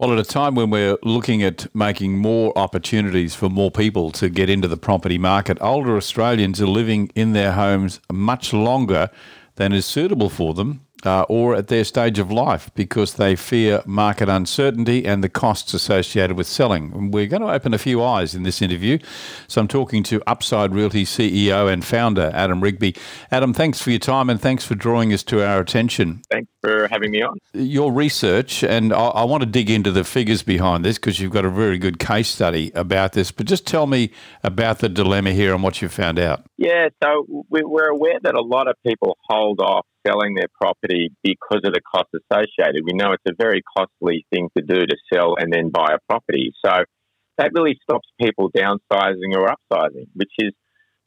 Well, at a time when we're looking at making more opportunities for more people to get into the property market, older Australians are living in their homes much longer than is suitable for them uh, or at their stage of life because they fear market uncertainty and the costs associated with selling. We're going to open a few eyes in this interview. So I'm talking to Upside Realty CEO and founder Adam Rigby. Adam, thanks for your time and thanks for drawing us to our attention. Thanks for having me on. Your research, and I, I want to dig into the figures behind this because you've got a very good case study about this, but just tell me about the dilemma here and what you found out. Yeah, so we're aware that a lot of people hold off selling their property because of the costs associated. We know it's a very costly thing to do to sell and then buy a property. So that really stops people downsizing or upsizing, which is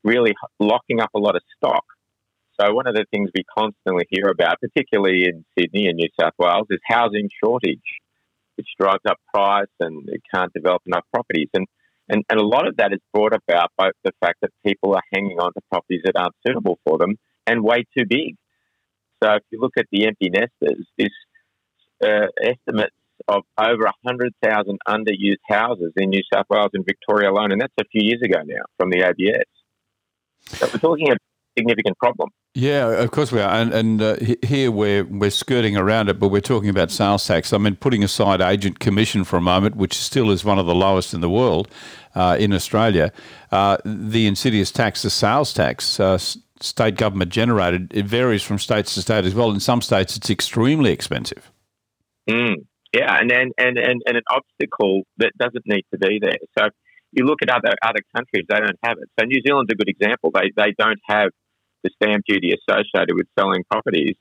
really locking up a lot of stock. So one of the things we constantly hear about, particularly in Sydney and New South Wales, is housing shortage, which drives up price and it can't develop enough properties. And, and, and a lot of that is brought about by the fact that people are hanging on to properties that aren't suitable for them and way too big. So if you look at the empty nesters, this uh, estimates of over 100,000 underused houses in New South Wales and Victoria alone, and that's a few years ago now from the ABS. So we're talking a significant problem. Yeah, of course we are, and, and uh, here we're we're skirting around it, but we're talking about sales tax. I mean, putting aside agent commission for a moment, which still is one of the lowest in the world uh, in Australia, uh, the insidious tax, the sales tax, uh, state government generated, it varies from state to state as well. In some states, it's extremely expensive. Mm, yeah, and, and, and, and, an obstacle that doesn't need to be there. So you look at other other countries, they don't have it. So New Zealand's a good example. They, they don't have the stamp duty associated with selling properties,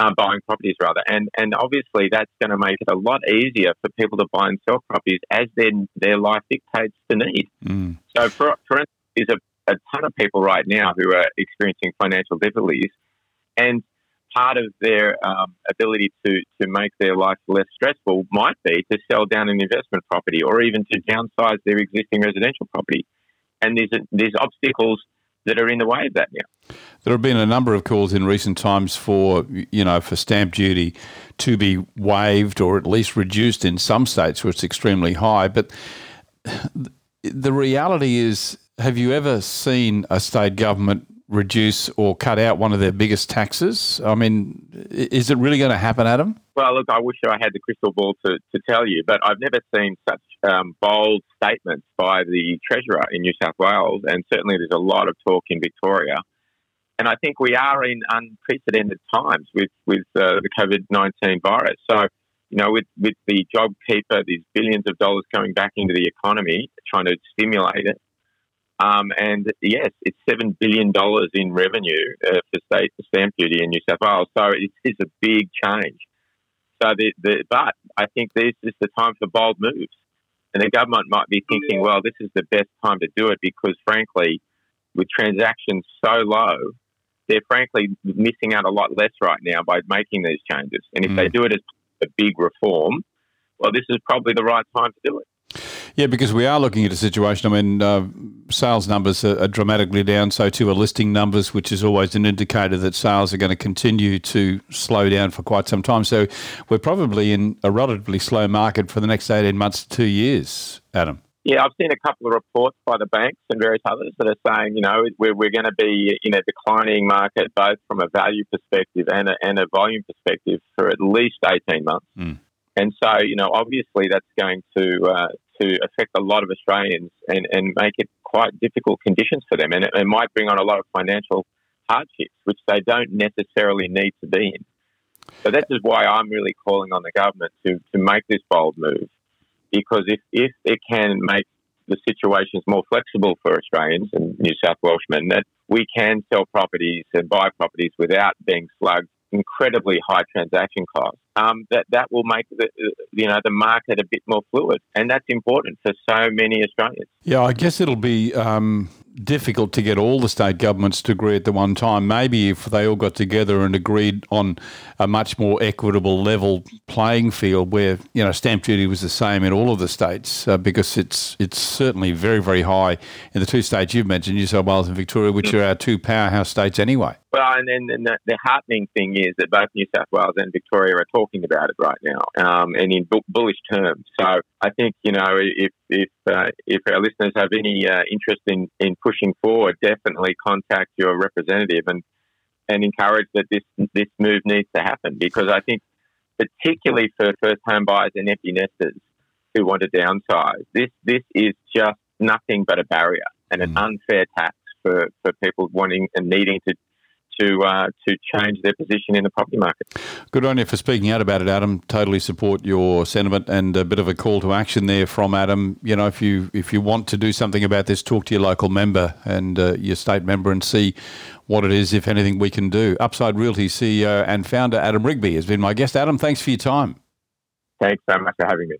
uh, buying properties rather. And, and obviously that's going to make it a lot easier for people to buy and sell properties as their, their life dictates the need. Mm. So for, for instance, there's a a ton of people right now who are experiencing financial difficulties, and part of their um, ability to to make their life less stressful might be to sell down an investment property or even to downsize their existing residential property. And there's there's obstacles that are in the way of that now. There have been a number of calls in recent times for you know for stamp duty to be waived or at least reduced in some states where it's extremely high, but the reality is have you ever seen a state government reduce or cut out one of their biggest taxes? I mean, is it really going to happen, Adam? Well, look, I wish I had the crystal ball to, to tell you, but I've never seen such um, bold statements by the Treasurer in New South Wales, and certainly there's a lot of talk in Victoria. And I think we are in unprecedented times with, with uh, the COVID 19 virus. So, you know, with, with the JobKeeper, these billions of dollars coming back into the economy, trying to stimulate it, um, and yes, it's $7 billion in revenue uh, for state for stamp duty in New South Wales. So it is a big change. So the, the, but I think this is the time for bold moves. And the government might be thinking, well, this is the best time to do it because, frankly, with transactions so low, they're frankly missing out a lot less right now by making these changes. And if mm. they do it as a big reform, well, this is probably the right time to do it. Yeah, because we are looking at a situation. I mean, uh, sales numbers are, are, dramatically down, so too are listing numbers, which is always an indicator that sales are going to continue to slow down for quite some time. So we're probably in a relatively slow market for the next 18 months to two years, Adam. Yeah, I've seen a couple of reports by the banks and various others that are saying, you know, we're, we're going to be in a declining market, both from a value perspective and a, and a volume perspective, for at least 18 months. Mm. And so, you know, obviously that's going to uh, to affect a lot of Australians and, and make it quite difficult conditions for them. And it, it might bring on a lot of financial hardships, which they don't necessarily need to be in. So that is why I'm really calling on the government to, to make this bold move, because if, if it can make the situations more flexible for Australians and New South Welshmen, that we can sell properties and buy properties without being slugged incredibly high transaction costs, um, that that will make the you know the market a bit more fluid, and that's important for so many Australians. Yeah, I guess it'll be um, difficult to get all the state governments to agree at the one time. Maybe if they all got together and agreed on a much more equitable level playing field, where you know stamp duty was the same in all of the states, uh, because it's it's certainly very very high in the two states you've mentioned, New South Wales and Victoria, which are our two powerhouse states anyway. Well, and then and the, the, heartening thing is that both New South Wales and Victoria are talking about it right now, um, and in bu- bullish terms. So I think you know if if uh, if our listeners have any uh, interest in, in pushing forward, definitely contact your representative and and encourage that this this move needs to happen because I think particularly for first home buyers and empty nesters who want to downsize, this this is just nothing but a barrier and an mm. unfair tax for, for people wanting and needing to to uh, to change their position in the property market. Good on you for speaking out about it, Adam. Totally support your sentiment and a bit of a call to action there from Adam. You know, if you if you want to do something about this, talk to your local member and uh, your state member and see what it is, if anything, we can do. Upside Realty CEO and founder Adam Rigby has been my guest. Adam, thanks for your time. Thanks so much for having me.